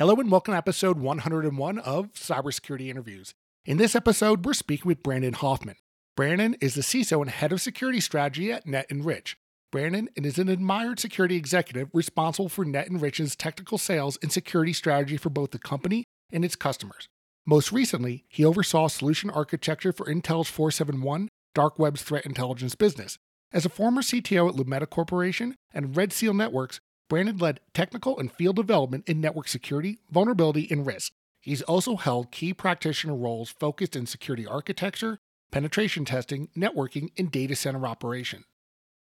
Hello and welcome to episode 101 of Cybersecurity Interviews. In this episode, we're speaking with Brandon Hoffman. Brandon is the CISO and head of security strategy at Net NetEnrich. Brandon is an admired security executive responsible for Net NetEnrich's technical sales and security strategy for both the company and its customers. Most recently, he oversaw solution architecture for Intel's 471 Dark Web's threat intelligence business. As a former CTO at Lumeta Corporation and RedSeal Networks, Brandon led technical and field development in network security, vulnerability, and risk. He's also held key practitioner roles focused in security architecture, penetration testing, networking, and data center operation.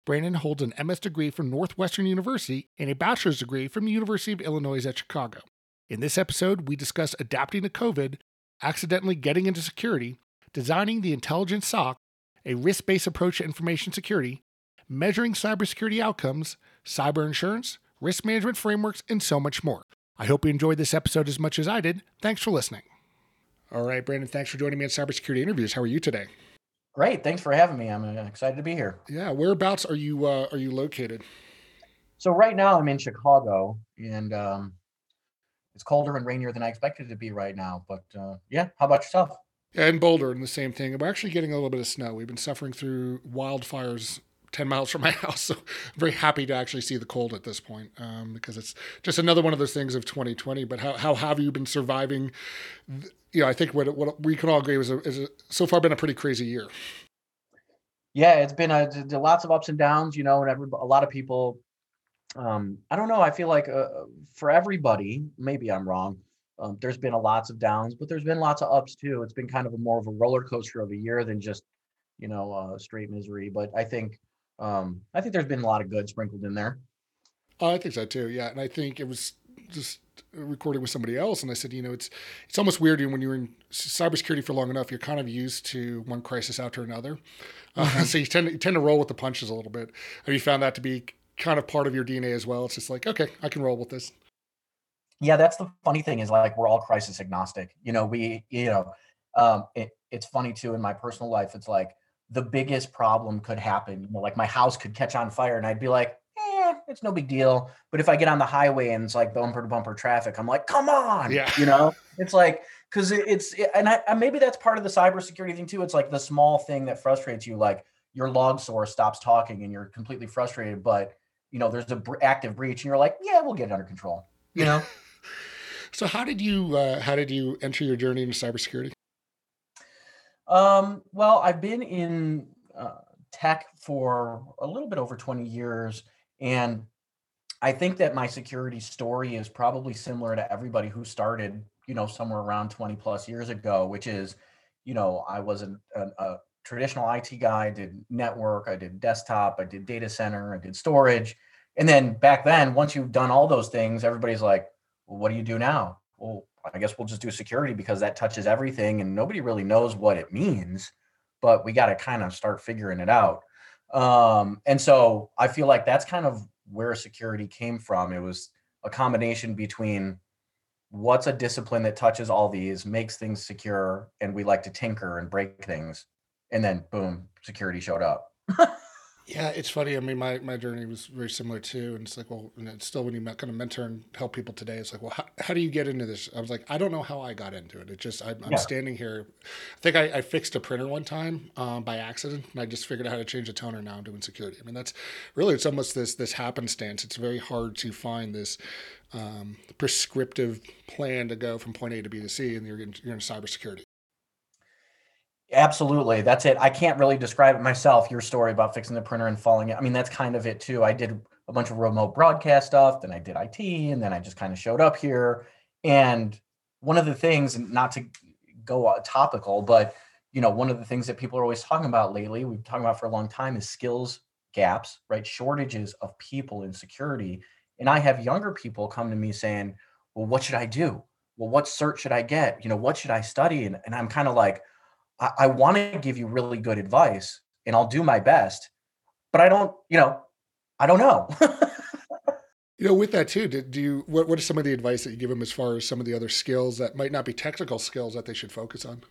Brandon holds an MS degree from Northwestern University and a bachelor's degree from the University of Illinois at Chicago. In this episode, we discuss adapting to COVID, accidentally getting into security, designing the intelligent SOC, a risk based approach to information security, measuring cybersecurity outcomes, cyber insurance, risk management frameworks, and so much more. I hope you enjoyed this episode as much as I did. Thanks for listening. All right, Brandon, thanks for joining me on Cybersecurity Interviews. How are you today? Great. Thanks for having me. I'm uh, excited to be here. Yeah, whereabouts are you uh, are you located? So right now I'm in Chicago and um, it's colder and rainier than I expected it to be right now. But uh, yeah, how about yourself? Yeah, in Boulder, and the same thing. We're actually getting a little bit of snow. We've been suffering through wildfires 10 miles from my house. So I'm very happy to actually see the cold at this point um, because it's just another one of those things of 2020. But how, how have you been surviving? You know, I think what, what we can all agree was a, is a, so far been a pretty crazy year. Yeah, it's been a, lots of ups and downs, you know, and every, a lot of people, um, I don't know, I feel like uh, for everybody, maybe I'm wrong, um, there's been a lots of downs, but there's been lots of ups too. It's been kind of a more of a roller coaster of a year than just, you know, uh, straight misery. But I think um, I think there's been a lot of good sprinkled in there. Oh, I think so too. Yeah, and I think it was just recording with somebody else, and I said, you know, it's it's almost weird when you're in cybersecurity for long enough, you're kind of used to one crisis after another, uh, mm-hmm. uh, so you tend to, you tend to roll with the punches a little bit. Have you found that to be kind of part of your DNA as well? It's just like, okay, I can roll with this. Yeah, that's the funny thing is like we're all crisis agnostic. You know, we you know, um, it, it's funny too in my personal life. It's like the biggest problem could happen. You know, like my house could catch on fire and I'd be like, eh, it's no big deal. But if I get on the highway and it's like bumper to bumper traffic, I'm like, come on. Yeah. You know, it's like, cause it's, and I, maybe that's part of the cybersecurity thing too. It's like the small thing that frustrates you, like your log source stops talking and you're completely frustrated, but you know, there's a active breach and you're like, yeah, we'll get it under control, you know? so how did you, uh, how did you enter your journey into cybersecurity? Um, well, I've been in uh, tech for a little bit over 20 years, and I think that my security story is probably similar to everybody who started, you know, somewhere around 20 plus years ago, which is, you know, I was a, a, a traditional IT guy, I did network, I did desktop, I did data center, I did storage. And then back then, once you've done all those things, everybody's like, well, what do you do now? Well, I guess we'll just do security because that touches everything and nobody really knows what it means, but we got to kind of start figuring it out. Um, and so I feel like that's kind of where security came from. It was a combination between what's a discipline that touches all these, makes things secure, and we like to tinker and break things. And then boom, security showed up. Yeah, it's funny. I mean, my, my journey was very similar too. And it's like, well, and it's still when you kind of mentor and help people today, it's like, well, how, how do you get into this? I was like, I don't know how I got into it. It just, I, am yeah. standing here. I think I, I, fixed a printer one time um, by accident and I just figured out how to change the toner. Now I'm doing security. I mean, that's really, it's almost this, this happenstance. It's very hard to find this um, prescriptive plan to go from point A to B to C and you're in, you're in cybersecurity. Absolutely. That's it. I can't really describe it myself. Your story about fixing the printer and falling. It. I mean, that's kind of it too. I did a bunch of remote broadcast stuff, then I did IT, and then I just kind of showed up here. And one of the things, not to go topical, but you know, one of the things that people are always talking about lately, we've been talking about for a long time, is skills gaps, right? Shortages of people in security. And I have younger people come to me saying, well, what should I do? Well, what cert should I get? You know, what should I study? And, and I'm kind of like, I, I want to give you really good advice and I'll do my best, but I don't, you know, I don't know. you know, with that too, did, do you, what, what is some of the advice that you give them as far as some of the other skills that might not be technical skills that they should focus on?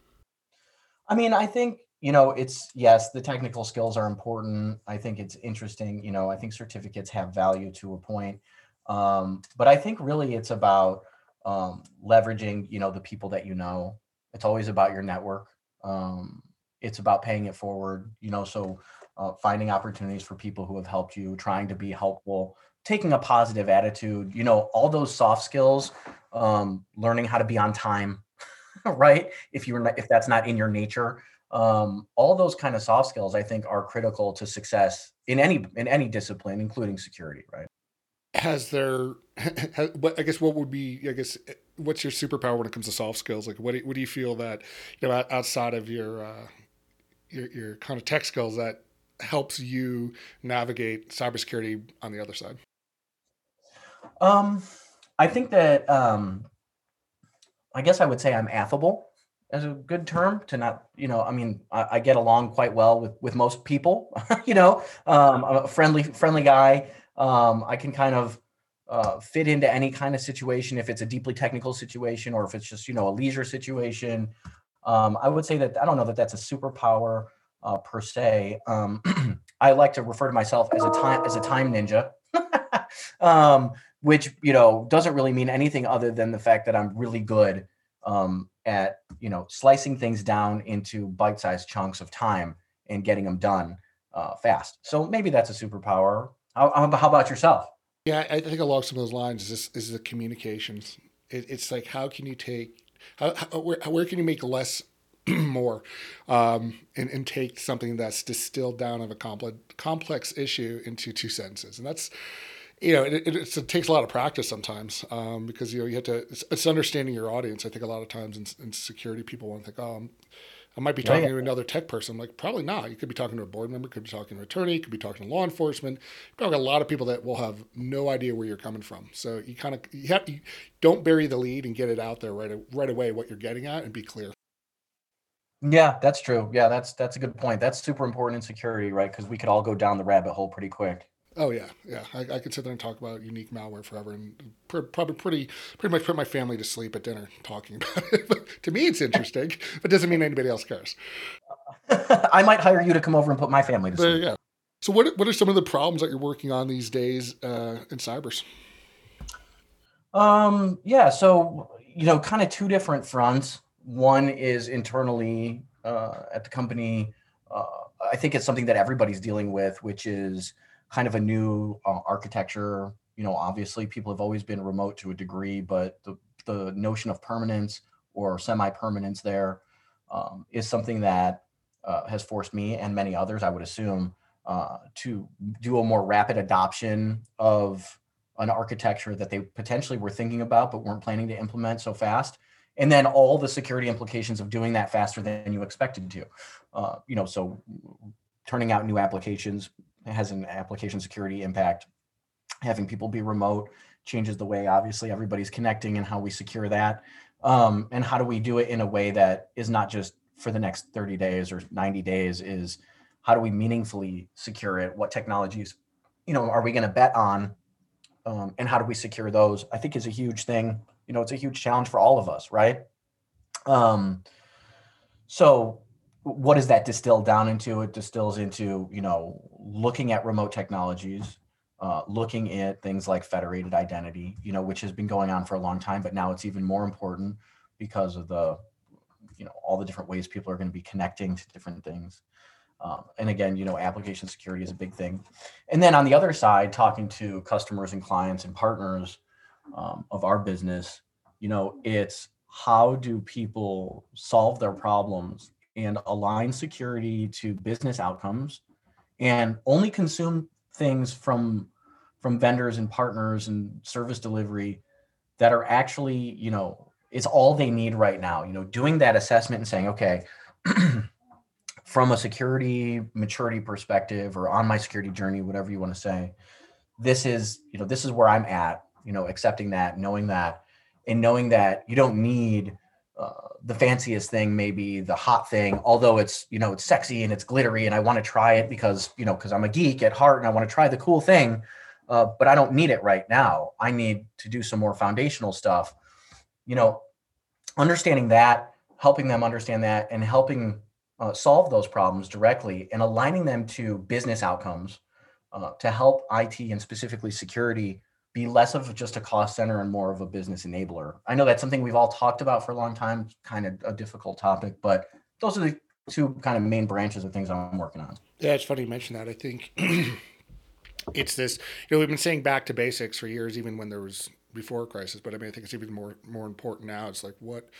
I mean, I think you know, it's yes, the technical skills are important. I think it's interesting. You know, I think certificates have value to a point. Um, but I think really it's about um, leveraging, you know, the people that you know. It's always about your network. Um, it's about paying it forward, you know, so uh, finding opportunities for people who have helped you, trying to be helpful, taking a positive attitude, you know, all those soft skills, um, learning how to be on time, right? If you're not, if that's not in your nature, um, all those kind of soft skills i think are critical to success in any in any discipline including security right has there has, i guess what would be i guess what's your superpower when it comes to soft skills? Like what do, what do you feel that you know outside of your uh, your, your kind of tech skills that helps you navigate cybersecurity on the other side? Um i think that um i guess i would say i'm affable as a good term to not you know i mean i, I get along quite well with with most people you know? Um, i'm a friendly friendly guy um, i can kind of uh, fit into any kind of situation if it's a deeply technical situation or if it's just you know a leisure situation um, i would say that i don't know that that's a superpower uh, per se um, i like to refer to myself as a time as a time ninja um, which you know doesn't really mean anything other than the fact that i'm really good um, at you know slicing things down into bite-sized chunks of time and getting them done uh, fast. So maybe that's a superpower. How, how, about yourself? Yeah, I think along some of those lines is this, is the communications. It, it's like how can you take how, how where, where can you make less more um, and, and take something that's distilled down of a complex complex issue into two sentences and that's you know, it, it, it, takes a lot of practice sometimes um, because you know you have to. It's, it's, understanding your audience. I think a lot of times in, in security, people want to think, oh, I'm, i might be oh, talking yeah, yeah. to another tech person. I'm like, probably not. You could be talking to a board member, could be talking to an attorney, could be talking to law enforcement. You're talking a lot of people that will have no idea where you're coming from. So you kind of you have you don't bury the lead and get it out there right right away what you're getting at and be clear. Yeah, that's true. Yeah, that's that's a good point. That's super important in security, right? Because we could all go down the rabbit hole pretty quick. Oh yeah, yeah. I, I, could sit there and talk about unique malware forever, and pr- probably pretty pretty much put my family to sleep at dinner talking about it. But to me, it's interesting, but doesn't mean anybody else cares. I might hire you to come over and put my family to sleep. yeah. So what what are some of the problems that you're working on these days uh, in cybers? Um. Yeah. So you know, kind of two different fronts. One is internally uh, at the company. Uh, I think it's something that everybody's dealing with, which is kind of a new uh, architecture. You know, obviously people have always been remote to a degree, but the, the notion of permanence or semi-permanence there um, is something that uh, has forced me and many others, I would assume, uh, to do a more rapid adoption of an architecture that they potentially were thinking about but weren't planning to implement so fast and then all the security implications of doing that faster than you expected to uh, you know so turning out new applications has an application security impact. Having people be remote changes the way obviously everybody's connecting and how we secure that. Um, and how do we do it in a way that is not just for the next 30 days or 90 days is how do we meaningfully secure it? What technologies, you know, are we going to bet on? Um, and how do we secure those? I think is a huge thing. You know, it's a huge challenge for all of us, right? Um, so what does that distill down into? It distills into, you know, looking at remote technologies, uh, looking at things like federated identity, you know, which has been going on for a long time, but now it's even more important because of the, you know, all the different ways people are going to be connecting to different things. Um, and again, you know, application security is a big thing. And then on the other side, talking to customers and clients and partners um, of our business, you know, it's how do people solve their problems and align security to business outcomes and only consume things from from vendors and partners and service delivery that are actually you know it's all they need right now. You know doing that assessment and saying okay from a security maturity perspective or on my security journey, whatever you want to say, this is, you know, this is where I'm at, you know, accepting that, knowing that, and knowing that you don't need uh, the fanciest thing, maybe the hot thing, although it's, you know, it's sexy and it's glittery and I want to try it because, you know, because I'm a geek at heart and I want to try the cool thing. Uh, but I don't need it right now. I need to do some more foundational stuff. You know, understanding that, helping them understand that, and helping uh, solve those problems directly and aligning them to business outcomes uh, to help IT and specifically security be less of just a cost center and more of a business enabler. I know that's something we've all talked about for a long time, kind of a difficult topic, but those are the two kind of main branches of things I'm working on. Yeah, it's funny you mention that. I think it's this, you know, we've been saying back to basics for years, even when there was before crisis, but I mean, I think it's even more, more important now. It's like, what,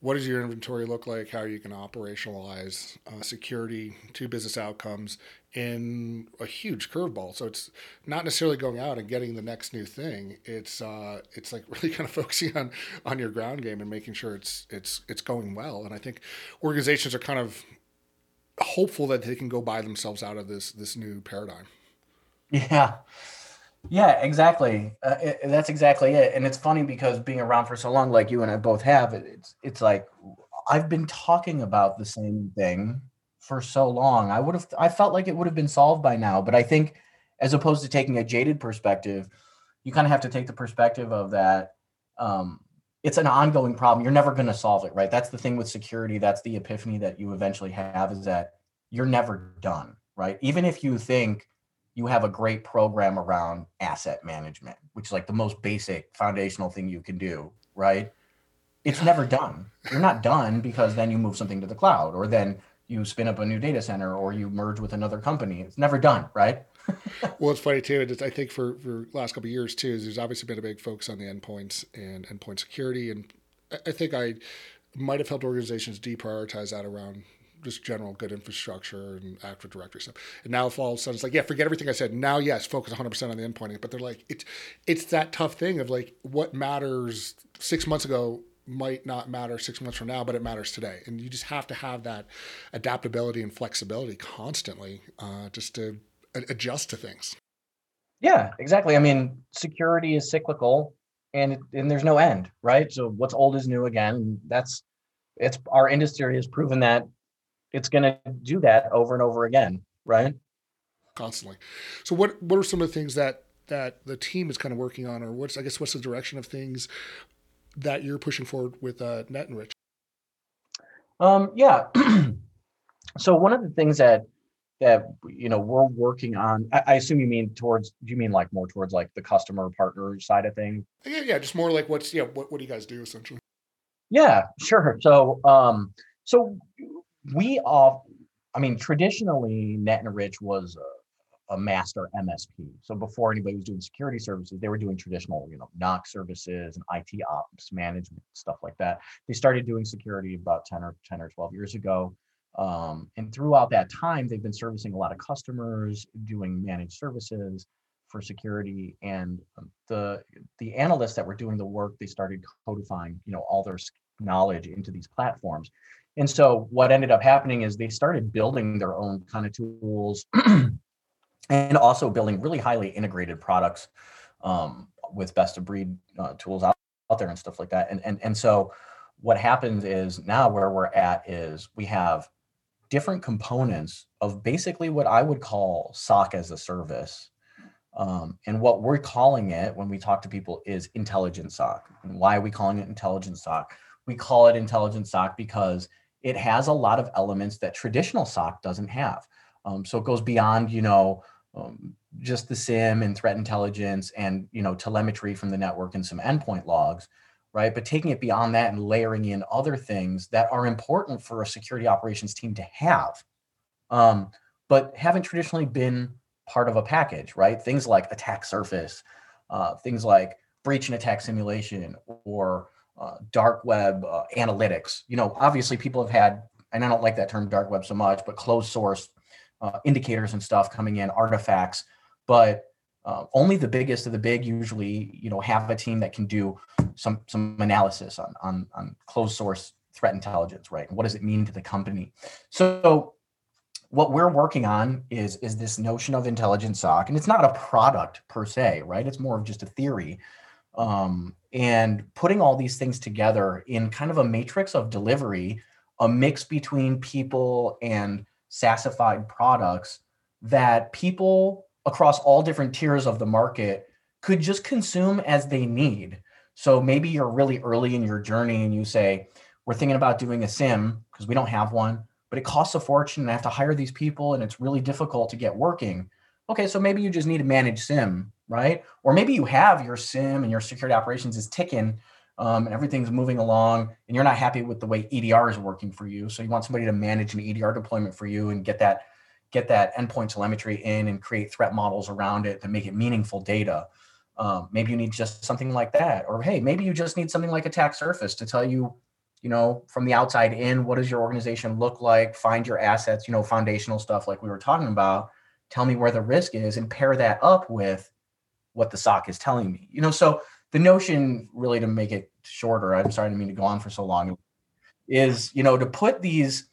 what does your inventory look like? How you to operationalize uh, security to business outcomes in a huge curveball? So it's not necessarily going out and getting the next new thing. It's uh, it's like really kind of focusing on on your ground game and making sure it's it's it's going well. And I think organizations are kind of hopeful that they can go buy themselves out of this this new paradigm. Yeah. Yeah, exactly. Uh, it, that's exactly it. And it's funny because being around for so long, like you and I both have, it's it's like I've been talking about the same thing for so long. I would have I felt like it would have been solved by now, but I think as opposed to taking a jaded perspective, you kind of have to take the perspective of that um, it's an ongoing problem. You're never going to solve it, right? That's the thing with security. That's the epiphany that you eventually have is that you're never done, right? Even if you think you have a great program around asset management, which is like the most basic foundational thing you can do, right? It's never done. You're not done because then you move something to the cloud or then you spin up a new data center or you merge with another company. It's never done, right? well, it's funny too. I think for for last couple of years too, there's obviously been a big focus on the endpoints and endpoint security, and I think I might have helped organizations deprioritize that around just general good infrastructure and Active Directory stuff. And now if all of a sudden it's like, yeah, forget everything I said. Now, yes, focus 100% on the endpointing. But they're like, it's it's that tough thing of like what matters six months ago might not matter six months from now, but it matters today. And you just have to have that adaptability and flexibility constantly uh, just to adjust to things. Yeah, exactly. I mean, security is cyclical and and there's no end, right? So what's old is new again. That's it's our industry has proven that it's going to do that over and over again, right? Constantly. So what what are some of the things that that the team is kind of working on, or what's I guess what's the direction of things that you're pushing forward with uh, NetEnrich? Um, yeah. so one of the things that that you know we're working on, I, I, assume you mean towards. Do you mean like more towards like the customer partner side of things? Yeah, yeah, just more like what's yeah, what what do you guys do essentially? Yeah, sure. So um, so we all, I mean, traditionally, NetEnrich was a, a, master MSP. So before anybody was doing security services, they were doing traditional, you know, NOC services and IT ops management stuff like that. They started doing security about 10 or 10 or 12 years ago. Um, and throughout that time, they've been servicing a lot of customers, doing managed services for security. And um, the the analysts that were doing the work, they started codifying, you know, all their knowledge into these platforms. And so what ended up happening is they started building their own kind of tools and also building really highly integrated products um, with best of breed uh, tools out, out there and stuff like that. And, and, and so what happens is now where we're at is we have different components of basically what I would call SOC as a service. Um, and what we're calling it when we talk to people is intelligent SOC. And why are we calling it intelligent SOC? We call it intelligent SOC because it has a lot of elements that traditional SOC doesn't have. Um, so it goes beyond, you know, um, just the SIEM and threat intelligence and you know telemetry from the network and some endpoint logs, right? But taking it beyond that and layering in other things that are important for a security operations team to have, um, but haven't traditionally been part of a package, right? Things like attack surface, uh, things like breach and attack simulation, or uh, dark web uh, analytics. You know, obviously people have had, and I don't like that term dark web so much, but closed source uh, indicators and stuff coming in, artifacts. But uh, only the biggest of the big usually, you know, have a team that can do some some analysis on on, on closed source threat intelligence, right? And what does it mean to the company? So what we're working on is is this notion of intelligent SOC, and it's not a product per se, right? It's more of just a theory. Um, and putting all these things together in kind of a matrix of delivery, a mix between people and SaaSified products that people across all different tiers of the market could just consume as they need. So maybe you're really early in your journey and you say, we're thinking about doing a SIEM because we don't have one, but it costs a fortune and I have to hire these people and it's really difficult to get working. Okay, so maybe you just need to manage SIEM, right? Or maybe you have your SIEM and your security operations is ticking um, and everything's moving along and you're not happy with the way EDR is working for you. So you want somebody to manage an EDR deployment for you and get that get that endpoint telemetry in and create threat models around it to make it meaningful data. Um, maybe you need just something like that, or hey, maybe you just need something like attack surface to tell you, you know, from the outside in, what does your organization look like? Find your assets, you know, foundational stuff like we were talking about. Tell me where the risk is, and pair that up with what the SOC is telling me. You know, so the notion, really, to make it shorter, I'm sorry to mean to go on for so long, is you know to put these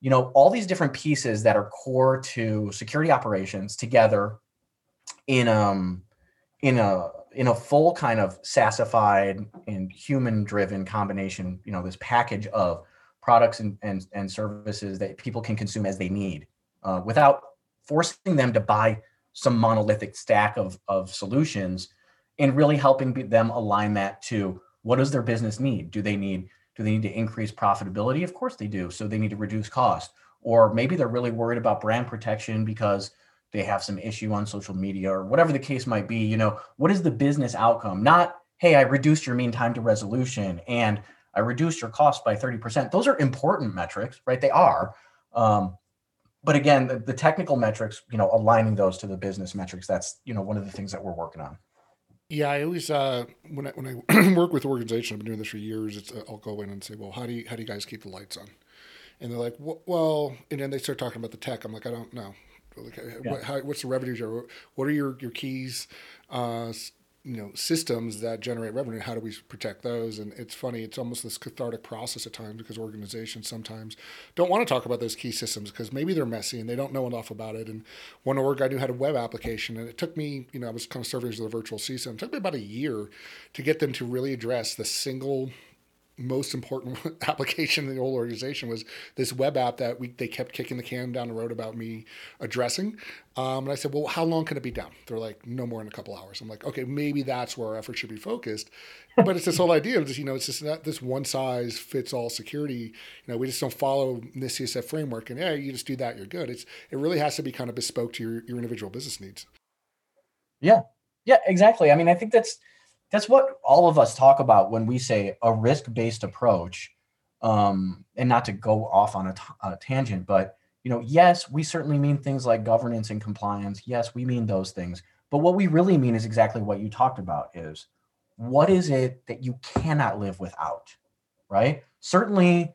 you know all these different pieces that are core to security operations together in um in a in a full kind of SaaSified and human driven combination you know this package of products and, and, and services that people can consume as they need uh, without forcing them to buy some monolithic stack of, of solutions and really helping them align that to what does their business need do they need do they need to increase profitability? Of course they do. So they need to reduce cost. Or maybe they're really worried about brand protection because they have some issue on social media or whatever the case might be. You know, what is the business outcome? Not, hey, I reduced your mean time to resolution and I reduced your cost by 30%. Those are important metrics, right? They are. Um, but again, the, the technical metrics, you know, aligning those to the business metrics, that's, you know, one of the things that we're working on. Yeah, I always uh, when I when I work with organizations, I've been doing this for years. It's uh, I'll go in and say, well, how do you how do you guys keep the lights on? And they're like, well, and then they start talking about the tech. I'm like, I don't know. Like, yeah. what, how, what's the revenue? What are your your keys? Uh, you know systems that generate revenue how do we protect those? And it's funny it's almost this cathartic process at times because organizations sometimes don't want to talk about those key systems because maybe they're messy and they don't know enough about it. And one org i knew had a web application and it took me you know i was kind of serving as the virtual CISO it took me about a year to get them to really address the single most important application in the whole organization was this web app that we they kept kicking the can down the road about me addressing. Um, and I said, well, how long can it be down? They're like, no more than a couple hours. I'm like, okay, maybe that's where our effort should be focused. But it's this whole idea of just, you know, it's just that this one size fits all security. You know, we just don't follow this CSF framework and yeah, you just do that, you're good. It's it really has to be kind of bespoke to your, your individual business needs. Yeah. Yeah, exactly. I mean, I think that's that's what all of us talk about when we say a risk-based approach um, and not to go off on a, t- a tangent but you know yes we certainly mean things like governance and compliance. Yes we mean those things. But what we really mean is exactly what you talked about is what is it that you cannot live without right? Certainly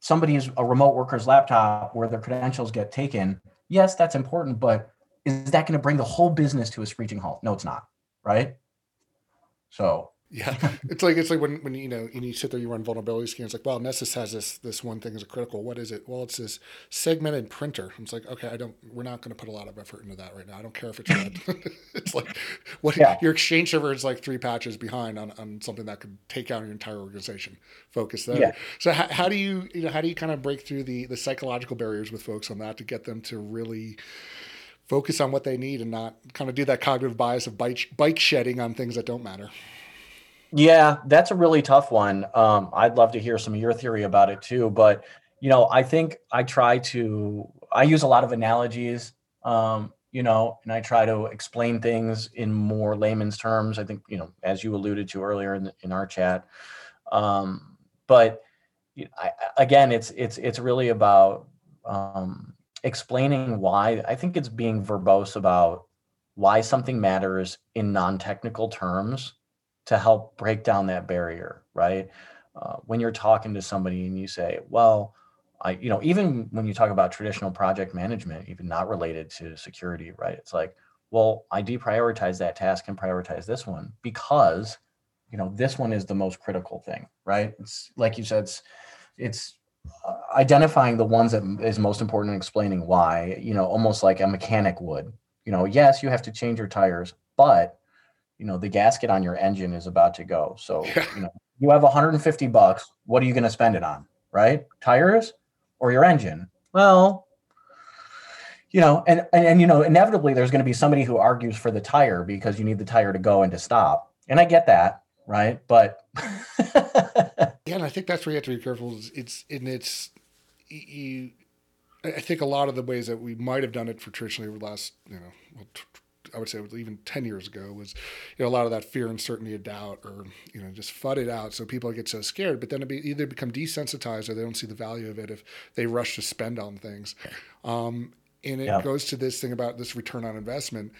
somebody's a remote worker's laptop where their credentials get taken. Yes that's important but is that going to bring the whole business to a screeching halt? No it's not right so yeah, it's like it's like when when you know and you sit there, you run vulnerability scans. Like, well, Nessus has this this one thing as a critical. What is it? Well, it's this segmented printer. It's like, okay, I don't. We're not going to put a lot of effort into that right now. I don't care if it's red. it's like what yeah. your Exchange server is like three patches behind on, on something that could take out your entire organization. Focus there. Yeah. So how, how do you you know how do you kind of break through the the psychological barriers with folks on that to get them to really focus on what they need and not kind of do that cognitive bias of bike, bike shedding on things that don't matter. Yeah, that's a really tough one. Um, I'd love to hear some of your theory about it too. But, you know, I think I try to, I use a lot of analogies, um, you know, and I try to explain things in more layman's terms. I think, you know, as you alluded to earlier in, in our chat. Um, but I, again, it's, it's, it's really about, um, explaining why I think it's being verbose about why something matters in non-technical terms to help break down that barrier, right? Uh, when you're talking to somebody and you say, well, I, you know, even when you talk about traditional project management, even not related to security, right? It's like, well, I deprioritize that task and prioritize this one because, you know, this one is the most critical thing, right? It's like you said, it's, it's identifying the ones that is most important and explaining why, you know, almost like a mechanic would. You know, yes, you have to change your tires, but you know, the gasket on your engine is about to go. So, you know, you have 150 bucks. What are you going to spend it on? Right? Tires or your engine? Well, you know, and, and, and you know, inevitably there's going to be somebody who argues for the tire because you need the tire to go and to stop. And I get that, right? But yeah, and I think that's where you have to be careful. It's in it's you. I think a lot of the ways that we might have done it for traditionally over the last, you know, well, I would say even 10 years ago was, you know, a lot of that fear, and uncertainty, and doubt, or, you know, just FUD it out. So people get so scared, but then it be, either become desensitized or they don't see the value of it if they rush to spend on things. Um, and it yeah. goes to this thing about this return on investment.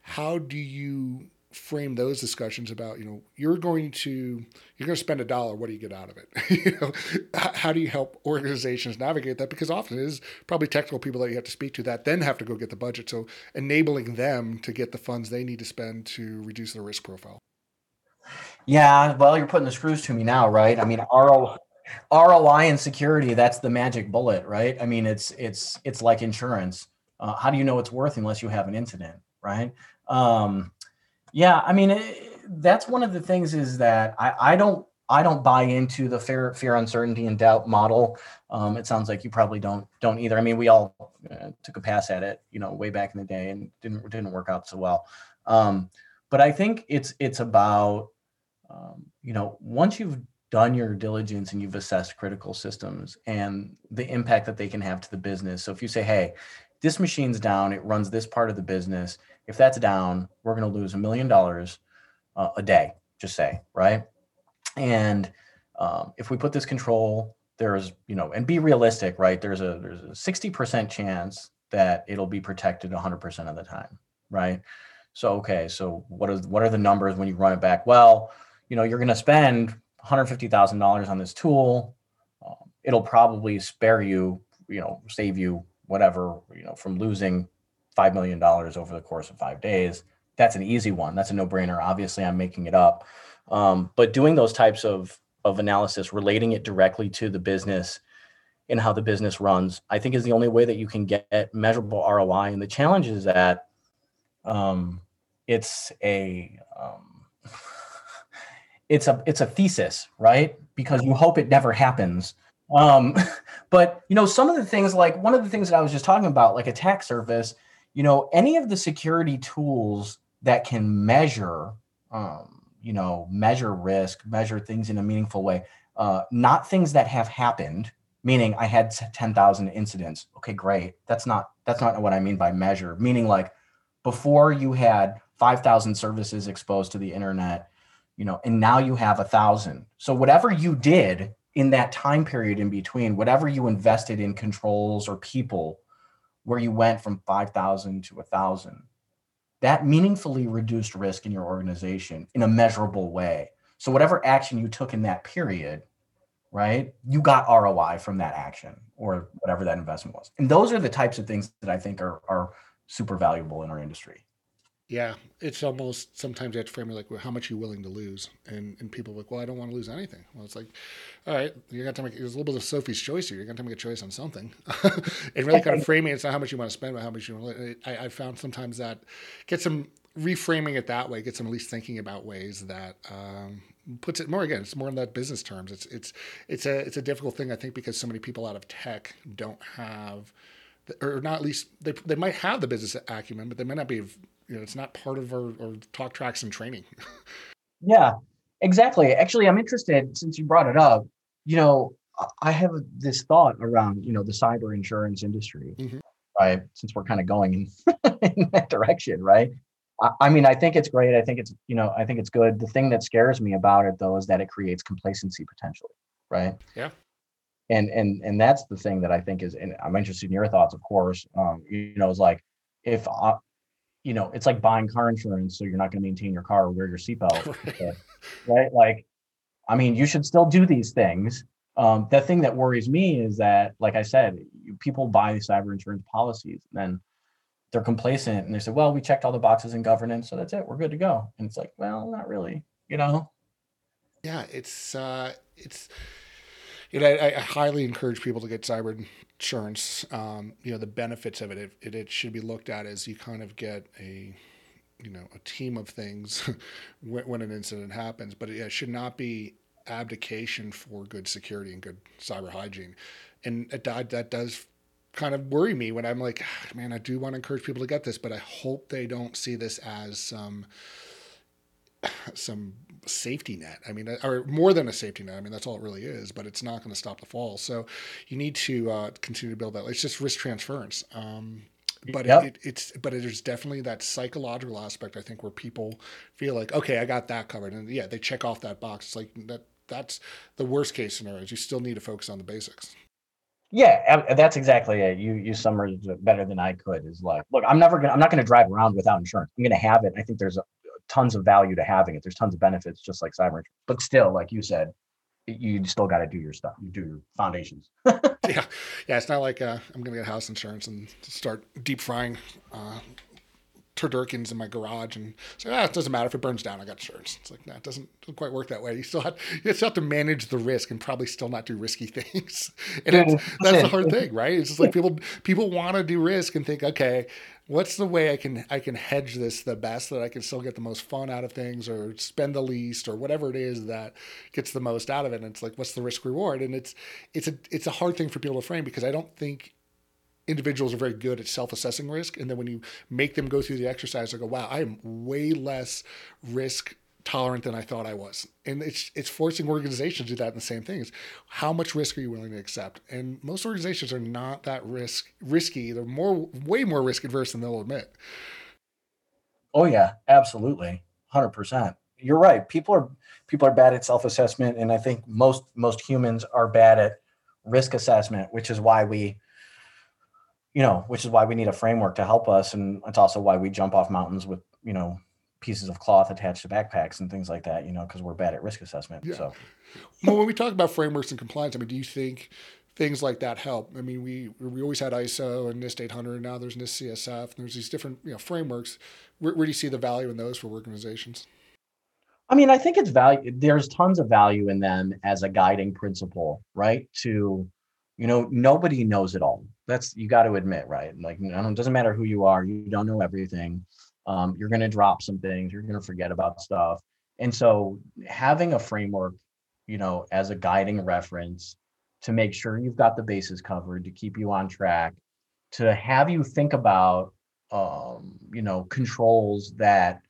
How do you frame those discussions about you know you're going to you're going to spend a dollar what do you get out of it? You know how do you help organizations navigate that? Because often it is probably technical people that you have to speak to that then have to go get the budget. So enabling them to get the funds they need to spend to reduce their risk profile. Yeah well you're putting the screws to me now right? I mean RO, roi and security that's the magic bullet right? I mean it's it's it's like insurance. Uh, how do you know it's worth unless you have an incident right? Um, yeah, I mean, it, that's one of the things is that I, I don't I don't buy into the fear, fear, uncertainty, and doubt model. Um, it sounds like you probably don't don't either. I mean, we all uh, took a pass at it, you know, way back in the day, and didn't didn't work out so well. Um, but I think it's it's about um, you know once you've done your diligence and you've assessed critical systems and the impact that they can have to the business. So if you say, hey, this machine's down, it runs this part of the business, if that's down, we're going to lose a million dollars uh, a day, just say, right? And um, if we put this control, there's, you know, and be realistic, right? There's a there's a 60% chance that it'll be protected 100% of the time, right? So okay, so what is what are the numbers when you run it back? Well, you know, you're going to spend $150,000 on this tool. Um, it'll probably spare you, you know, save you whatever, you know, from losing $5 million over the course of five days. That's an easy one. That's a no brainer. Obviously, I'm making it up. Um, but doing those types of, of analysis, relating it directly to the business and how the business runs, I think is the only way that you can get measurable ROI. And the challenge is that um, it's a um, it's a it's a thesis, right? Because you hope it never happens. Um, but you know, some of the things like one of the things that I was just talking about, like attack surface, you know, any of the security tools that can measure, um, you know, measure risk, measure things in a meaningful way, uh, not things that have happened. Meaning, I had ten thousand incidents. Okay, great. That's not that's not what I mean by measure. Meaning, like before you had five thousand services exposed to the internet, you know, and now you have a thousand. So whatever you did in that time period in between, whatever you invested in controls or people where you went from 5,000 to 1,000. That meaningfully reduced risk in your organization in a measurable way. So, whatever action you took in that period, right, you got ROI from that action or whatever that investment was. And those are the types of things that I think are, are super valuable in our industry. Yeah, it's almost sometimes you have to frame it like, well, how much are you willing to lose? And and people are like, well, I don't want to lose anything. Well, it's like, all right, you're gonna to make there's a little bit of Sophie's choice here. You're gonna to make a choice on something, and really kind of framing it's not how much you want to spend, but how much you want. To, I, I found sometimes that gets them reframing it that way, gets them at least thinking about ways that um, puts it more again. It's more in that business terms. It's it's it's a it's a difficult thing I think because so many people out of tech don't have or not at least they, they might have the business acumen, but they might not be you know, it's not part of our, our talk tracks and training. yeah, exactly. Actually, I'm interested since you brought it up. You know, I have this thought around you know the cyber insurance industry, mm-hmm. right? Since we're kind of going in, that direction, right? I, I mean, I think it's great. I think it's you know, I think it's good. The thing that scares me about it though is that it creates complacency potentially, right? Yeah and and and that's the thing that I think is, and I'm interested in your thoughts, of course. Um, you know, is like if you know, it's like buying car insurance, so you're not going to maintain your car or wear your seatbelt, right. right? Like, I mean, you should still do these things. Um, the thing that worries me is that, like I said, people buy cyber insurance policies, and then they're complacent, and they say, "Well, we checked all the boxes in governance, so that's it, we're good to go." And it's like, well, not really, you know. Yeah, it's uh, it's I, I, highly encourage people to get cyber insurance. Um, you know, the benefits of it, it, it, it should be looked at as you kind of get a, you know, a team of things when, when an incident happens, but it, it should not be abdication for good security and good cyber hygiene. And that, that does kind of worry me when I'm like, ah, man, I do want to encourage people to get this, but I hope they don't see this as some some safety net. I mean, or more than a safety net. I mean, that's all it really is. But it's not going to stop the fall. So you need to uh, continue to build that. It's just risk transference. Um, but yep. it, it, it's but there's definitely that psychological aspect. I think where people feel like, okay, I got that covered, and yeah, they check off that box. It's like that. That's the worst case scenario. You still need to focus on the basics. Yeah, that's exactly it. You you summarized it better than I could. Is like, look, I'm never gonna I'm not gonna drive around without insurance. I'm gonna have it. I think there's a, tons of value to having it. There's tons of benefits, just like cyber. But still, like you said, you still got to do your stuff. You do your foundations. yeah, yeah. It's not like uh, I'm gonna get house insurance and start deep frying uh, turduckens in my garage and say, ah, it doesn't matter if it burns down. I got insurance. It's like, that doesn't, doesn't quite work that way. You still have, you still have to manage the risk and probably still not do risky things. and yeah, that's the hard thing, right? It's just like people, people want to do risk and think, okay, what's the way I can, I can hedge this the best that I can still get the most fun out of things or spend the least or whatever it is that gets the most out of it. And it's like, what's the risk reward? And it's, it's a, it's a hard thing for people to frame because I don't think individuals are very good at self-assessing risk and then when you make them go through the exercise they go wow i am way less risk tolerant than i thought i was. And it's it's forcing organizations to do that and the same thing is how much risk are you willing to accept? And most organizations are not that risk risky. They're more way more risk adverse than they'll admit. Oh yeah absolutely. 100% you're right. People are people are bad at self-assessment and i think most most humans are bad at risk assessment which is why we you know, which is why we need a framework to help us. And it's also why we jump off mountains with, you know, pieces of cloth attached to backpacks and things like that, you know, because we're bad at risk assessment. Yeah. So, well, when we talk about frameworks and compliance, I mean, do you think things like that help? I mean, we we always had ISO and NIST 800, and now there's NIST CSF, and there's these different you know frameworks. Where, where do you see the value in those for organizations? I mean, I think it's value. There's tons of value in them as a guiding principle, right? To you know nobody knows it all that's you got to admit right? Like it doesn't matter who you are you don't know everything. Um, you're going to drop some things you're going to forget about stuff. And so having a framework you know as a guiding reference to make sure you've got the bases covered to keep you on track to have you think about um, you know controls that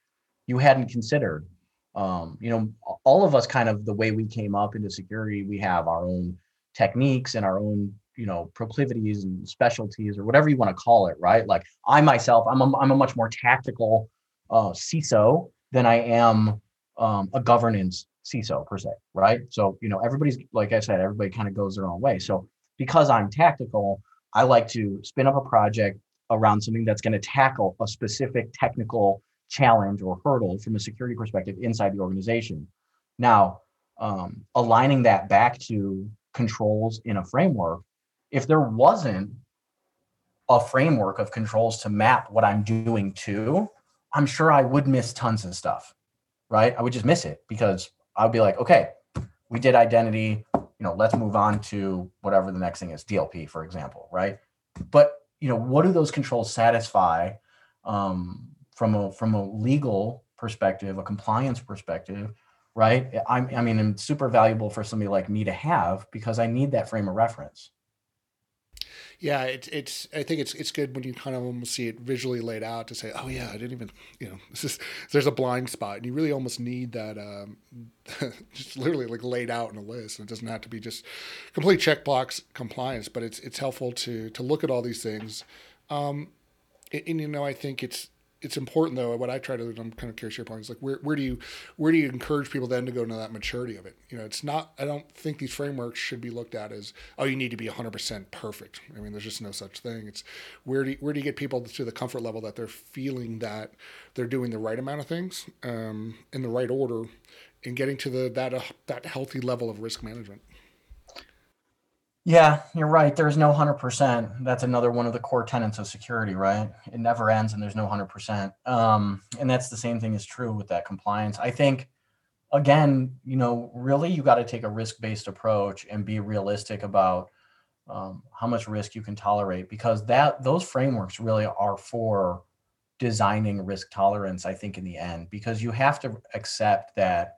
you hadn't considered. Um, you know all of us kind of the way we came up into security we have our own techniques and our own you know proclivities and specialties or whatever you want to call it right? Like i myself i'm a, I'm a much more tactical uh, ciso than i am um, a governance ciso per se right? So you know everybody's like i said everybody kind of goes their own way. So because i'm tactical i like to spin up a project around something that's going to tackle a specific technical challenge or hurdle from a security perspective inside the organization. Now um, aligning that back to controls in a framework. If there wasn't a framework of controls to map what I'm doing to, I'm sure I would miss tons of stuff, right? I would just miss it because I'd be like, okay, we did identity, you know, let's move on to whatever the next thing is, DLP, for example, right? But you know, what do those controls satisfy um, from a from a legal perspective, a compliance perspective? right? I, I mean, it's super valuable for somebody like me to have because I need that frame of reference. Yeah, it's it's. I think it's it's good when you kind of almost see it visually laid out to say, oh yeah, I didn't even, you know, this is there's a blind spot, and you really almost need that, um, just literally like laid out in a list. And it doesn't have to be just complete checkbox compliance, but it's it's helpful to to look at all these things. Um, and, and you know, I think it's it's important though. What I try to I'm kind of curious your point is like where where do you where do you encourage people then to go into that maturity of it? You know, it's not. I don't think these frameworks should be looked at as oh you need to be 100 percent perfect. I mean, there's just no such thing. It's where do you, where do you get people to the comfort level that they're feeling that they're doing the right amount of things um, in the right order, and getting to the that uh, that healthy level of risk management. Yeah, you're right. There's no 100%. That's another one of the core tenets of security, right? It never ends and there's no 100%. Um, and that's the same thing is true with that compliance. I think again, you know, really you got to take a risk-based approach and be realistic about um, how much risk you can tolerate because that those frameworks really are for designing risk tolerance i think in the end because you have to accept that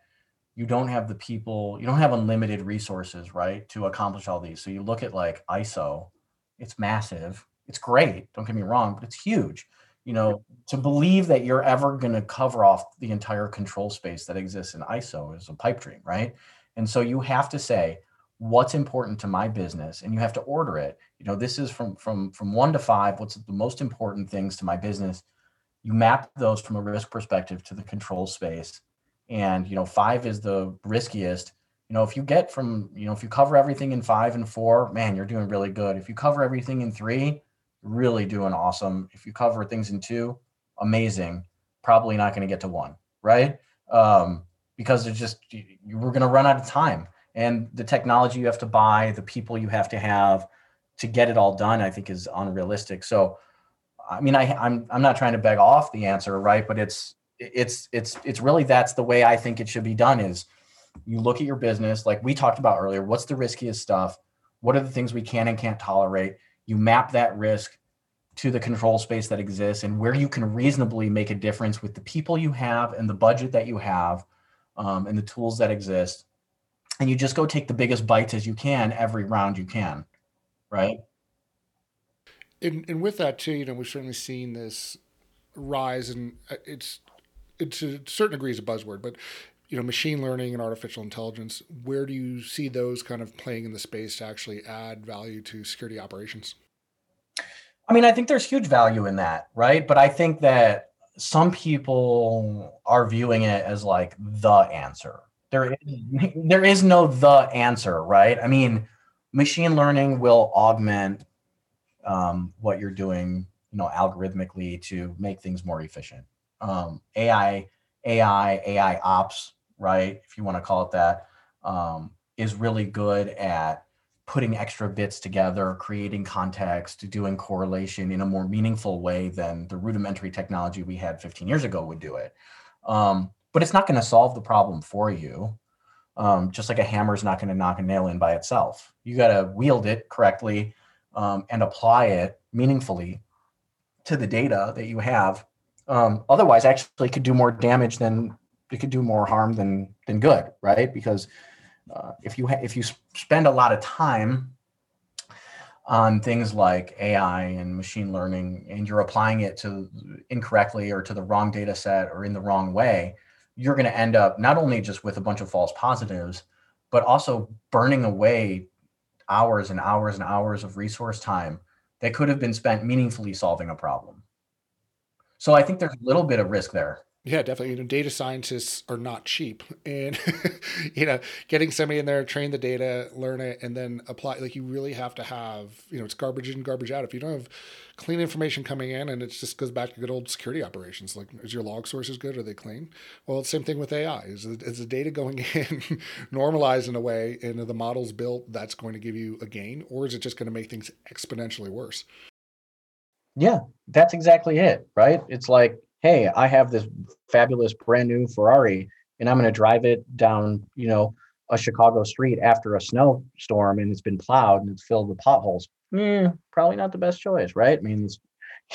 you don't have the people you don't have unlimited resources right to accomplish all these. So you look at like iso it's massive. It's great don't get me wrong but it's huge. You know to believe that you're ever going to cover off the entire control space that exists in iso is a pipe dream right? And so you have to say what's important to my business? And you have to order it. You know this is from from from 1 to 5 what's the most important things to my business? You map those from a risk perspective to the control space and you know 5 is the riskiest. You know if you get from you know if you cover everything in 5 and 4 man you're doing really good. If you cover everything in 3 really doing awesome. If you cover things in 2 amazing. Probably not going to get to 1 right? Um because it's just you, we're going to run out of time. And the technology you have to buy, the people you have to have to get it all done, I think is unrealistic. So, I mean, I, I'm I'm not trying to beg off the answer, right? But it's it's it's it's really that's the way I think it should be done. Is you look at your business, like we talked about earlier. What's the riskiest stuff? What are the things we can and can't tolerate? You map that risk to the control space that exists and where you can reasonably make a difference with the people you have and the budget that you have um, and the tools that exist and you just go take the biggest bites as you can every round you can, right? And and with that too, you know, we've certainly seen this rise, and uh, it's it's to a certain degree is a buzzword, but you know, machine learning and artificial intelligence. Where do you see those kind of playing in the space to actually add value to security operations? I mean, I think there's huge value in that, right? But I think that some people are viewing it as like the answer, there is there is no the answer, right? I mean, machine learning will augment um, what you're doing, you know, algorithmically to make things more efficient. Um, AI, AI, AI ops, right? If you want to call it that, um, is really good at putting extra bits together, creating context, doing correlation in a more meaningful way than the rudimentary technology we had 15 years ago would do it. Um, but it's not going to solve the problem for you. Um, just like a hammer is not going to knock a nail in by itself. You got to wield it correctly um, and apply it meaningfully to the data that you have. Um, otherwise, actually, could do more damage than it could do more harm than than good, right? Because uh, if you ha- if you spend a lot of time on things like AI and machine learning, and you're applying it to incorrectly or to the wrong data set or in the wrong way, you're going to end up not only just with a bunch of false positives, but also burning away hours and hours and hours of resource time that could have been spent meaningfully solving a problem. So I think there's a little bit of risk there. Yeah, definitely. You know, data scientists are not cheap, and you know, getting somebody in there, train the data, learn it, and then apply. Like you really have to have, you know, it's garbage in, garbage out. If you don't have clean information coming in, and it just goes back to good old security operations. Like, is your log sources good? Are they clean? Well, it's same thing with AI. Is is the data going in normalized in a way, and the models built that's going to give you a gain, or is it just going to make things exponentially worse? Yeah, that's exactly it, right? It's like hey, I have this fabulous brand new Ferrari and I'm going to drive it down, you know, a Chicago street after a snowstorm and it's been plowed and it's filled with potholes. Mm, probably not the best choice, right? I mean,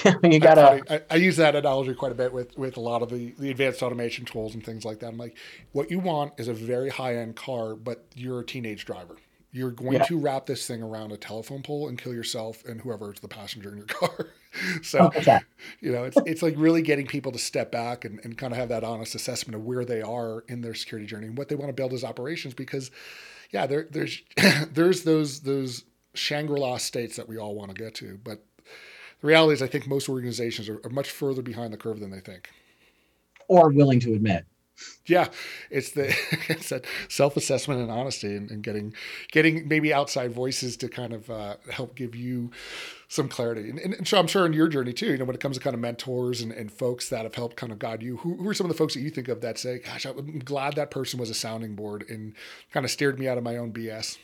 you gotta. I, I, use that analogy quite a bit with with a lot of the the advanced automation tools and things like that. I'm like, what you want is a very high end car, but you're a teenage driver. You're going yeah. to wrap this thing around a telephone pole and kill yourself and whoever's the passenger in your car. so, you know, it's, it's like really getting people to step back and, and kind of have that honest assessment of where they are in their security journey and what they want to build as operations. Because, yeah, there, there's there's those those Shangri-La states that we all want to get to, but the reality is, I think most organizations are, are much further behind the curve than they think, or willing to admit yeah it's the it's that self-assessment and honesty and, and, getting getting maybe outside voices to kind of uh, help give you some clarity and, and, so i'm sure in your journey too you know when it comes to kind of mentors and, and folks that have helped kind of guide you who, who are some of the folks that you think of that say gosh i'm glad that person was a sounding board and kind of steered me out of my own bs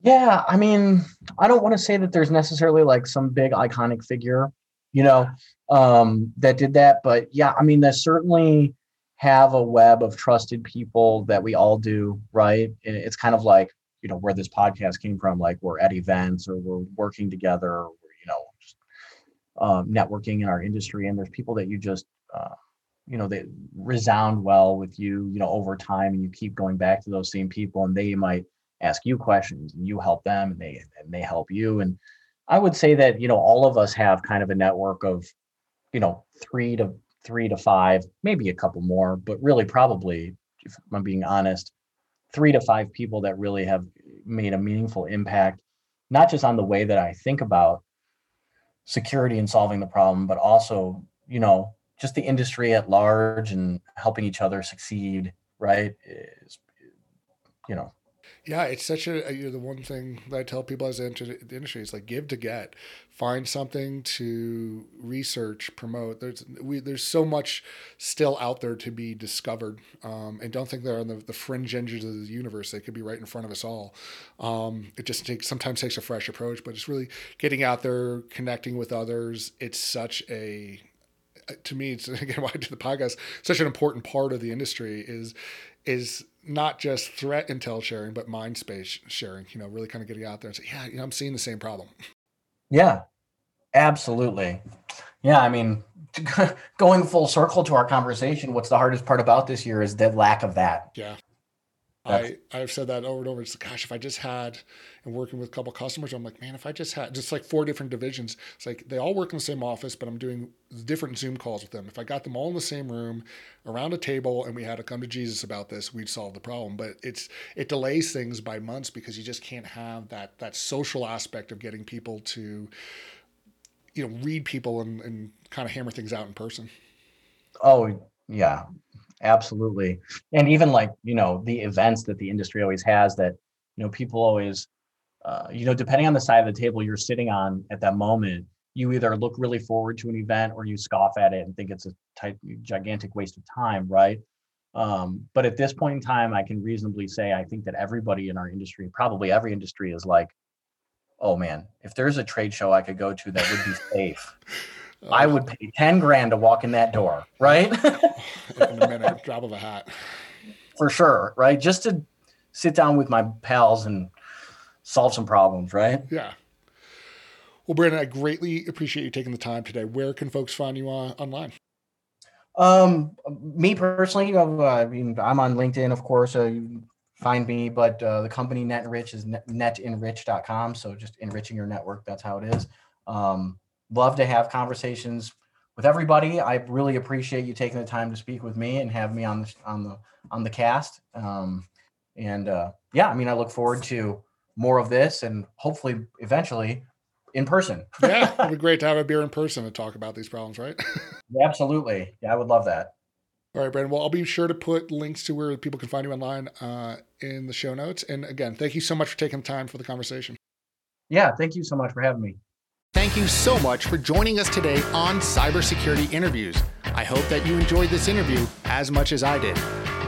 yeah i mean i don't want to say that there's necessarily like some big iconic figure you know um that did that but yeah i mean that's certainly have a web of trusted people that we all do, right? It's kind of like, you know, where this podcast came from, like we're at events or we're working together, or, you know, just, um, networking in our industry. And there's people that you just, uh, you know, they resound well with you, you know, over time and you keep going back to those same people and they might ask you questions and you help them and they, and they help you. And I would say that, you know, all of us have kind of a network of, you know, three to three to five, maybe a couple more, but really probably, if I'm being honest, three to five people that really have made a meaningful impact, not just on the way that I think about security and solving the problem, but also, you know, just the industry at large and helping each other succeed, right? Is, you know, yeah, it's such a, you know, the one thing that I tell people as they enter the industry is like give to get. Find something to research, promote. There's we there's so much still out there to be discovered, um, and don't think they're on the, the fringe edges of the universe. They could be right in front of us all. Um, it just takes sometimes takes a fresh approach, but it's really getting out there, connecting with others. It's such a to me, it's again why I do the podcast. Such an important part of the industry is is not just threat intel sharing, but mind space sharing. You know, really kind of getting out there and say, yeah, you know, I'm seeing the same problem. Yeah, absolutely. Yeah, I mean, going full circle to our conversation, what's the hardest part about this year is the lack of that. Yeah. I, I've said that over and over. It's like, gosh, if I just had, and working with a couple customers, I'm like, man, if I just had just like four different divisions, it's like they all work in the same office, but I'm doing different Zoom calls with them. If I got them all in the same room around a table and we had to come to Jesus about this, we'd solve the problem. But it's it delays things by months because you just can't have that that social aspect of getting people to, you know, read people and, and kind of hammer things out in person. Oh yeah, absolutely. And even like you know the events that the industry always has that you know people always uh, you know depending on the side of the table you're sitting on at that moment you either look really forward to an event or you scoff at it and think it's a type gigantic waste of time right? Um, but at this point in time i can reasonably say i think that everybody in our industry probably every industry is like oh man if there's a trade show i could go to that would be safe I would pay 10 grand to walk in that door, right? in a minute, drop of a hat. For sure, right? Just to sit down with my pals and solve some problems, right? Yeah. Well, Brandon, I greatly appreciate you taking the time today. Where can folks find you uh, online? Um, me personally, uh, I mean, I'm on LinkedIn, of course. Uh, you find me, but uh, the company NetEnrich is net, netenrich.com. So just enriching your network. That's how it is. Um, love to have conversations with everybody. I really appreciate you taking the time to speak with me and have me on the on the on the cast. Um, and uh, yeah, I mean, I look forward to more of this and hopefully eventually in person. yeah, it'd be great to have a beer in person to talk about these problems, right? Absolutely. Yeah, I would love that. All right, Brandon. Well, I'll be sure to put links to where people can find you online uh, in the show notes. And again, thank you so much for taking the time for the conversation. Yeah, thank you so much for having me. Thank you so much for joining us today on Cybersecurity Interviews. I hope that you enjoyed this interview as much as I did.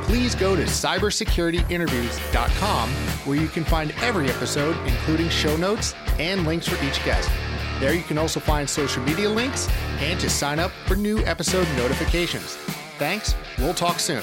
Please go to cybersecurityinterviews.com where you can find every episode, including show notes and links for each guest. There you can also find social media links and to sign up for new episode notifications. Thanks. We'll talk soon.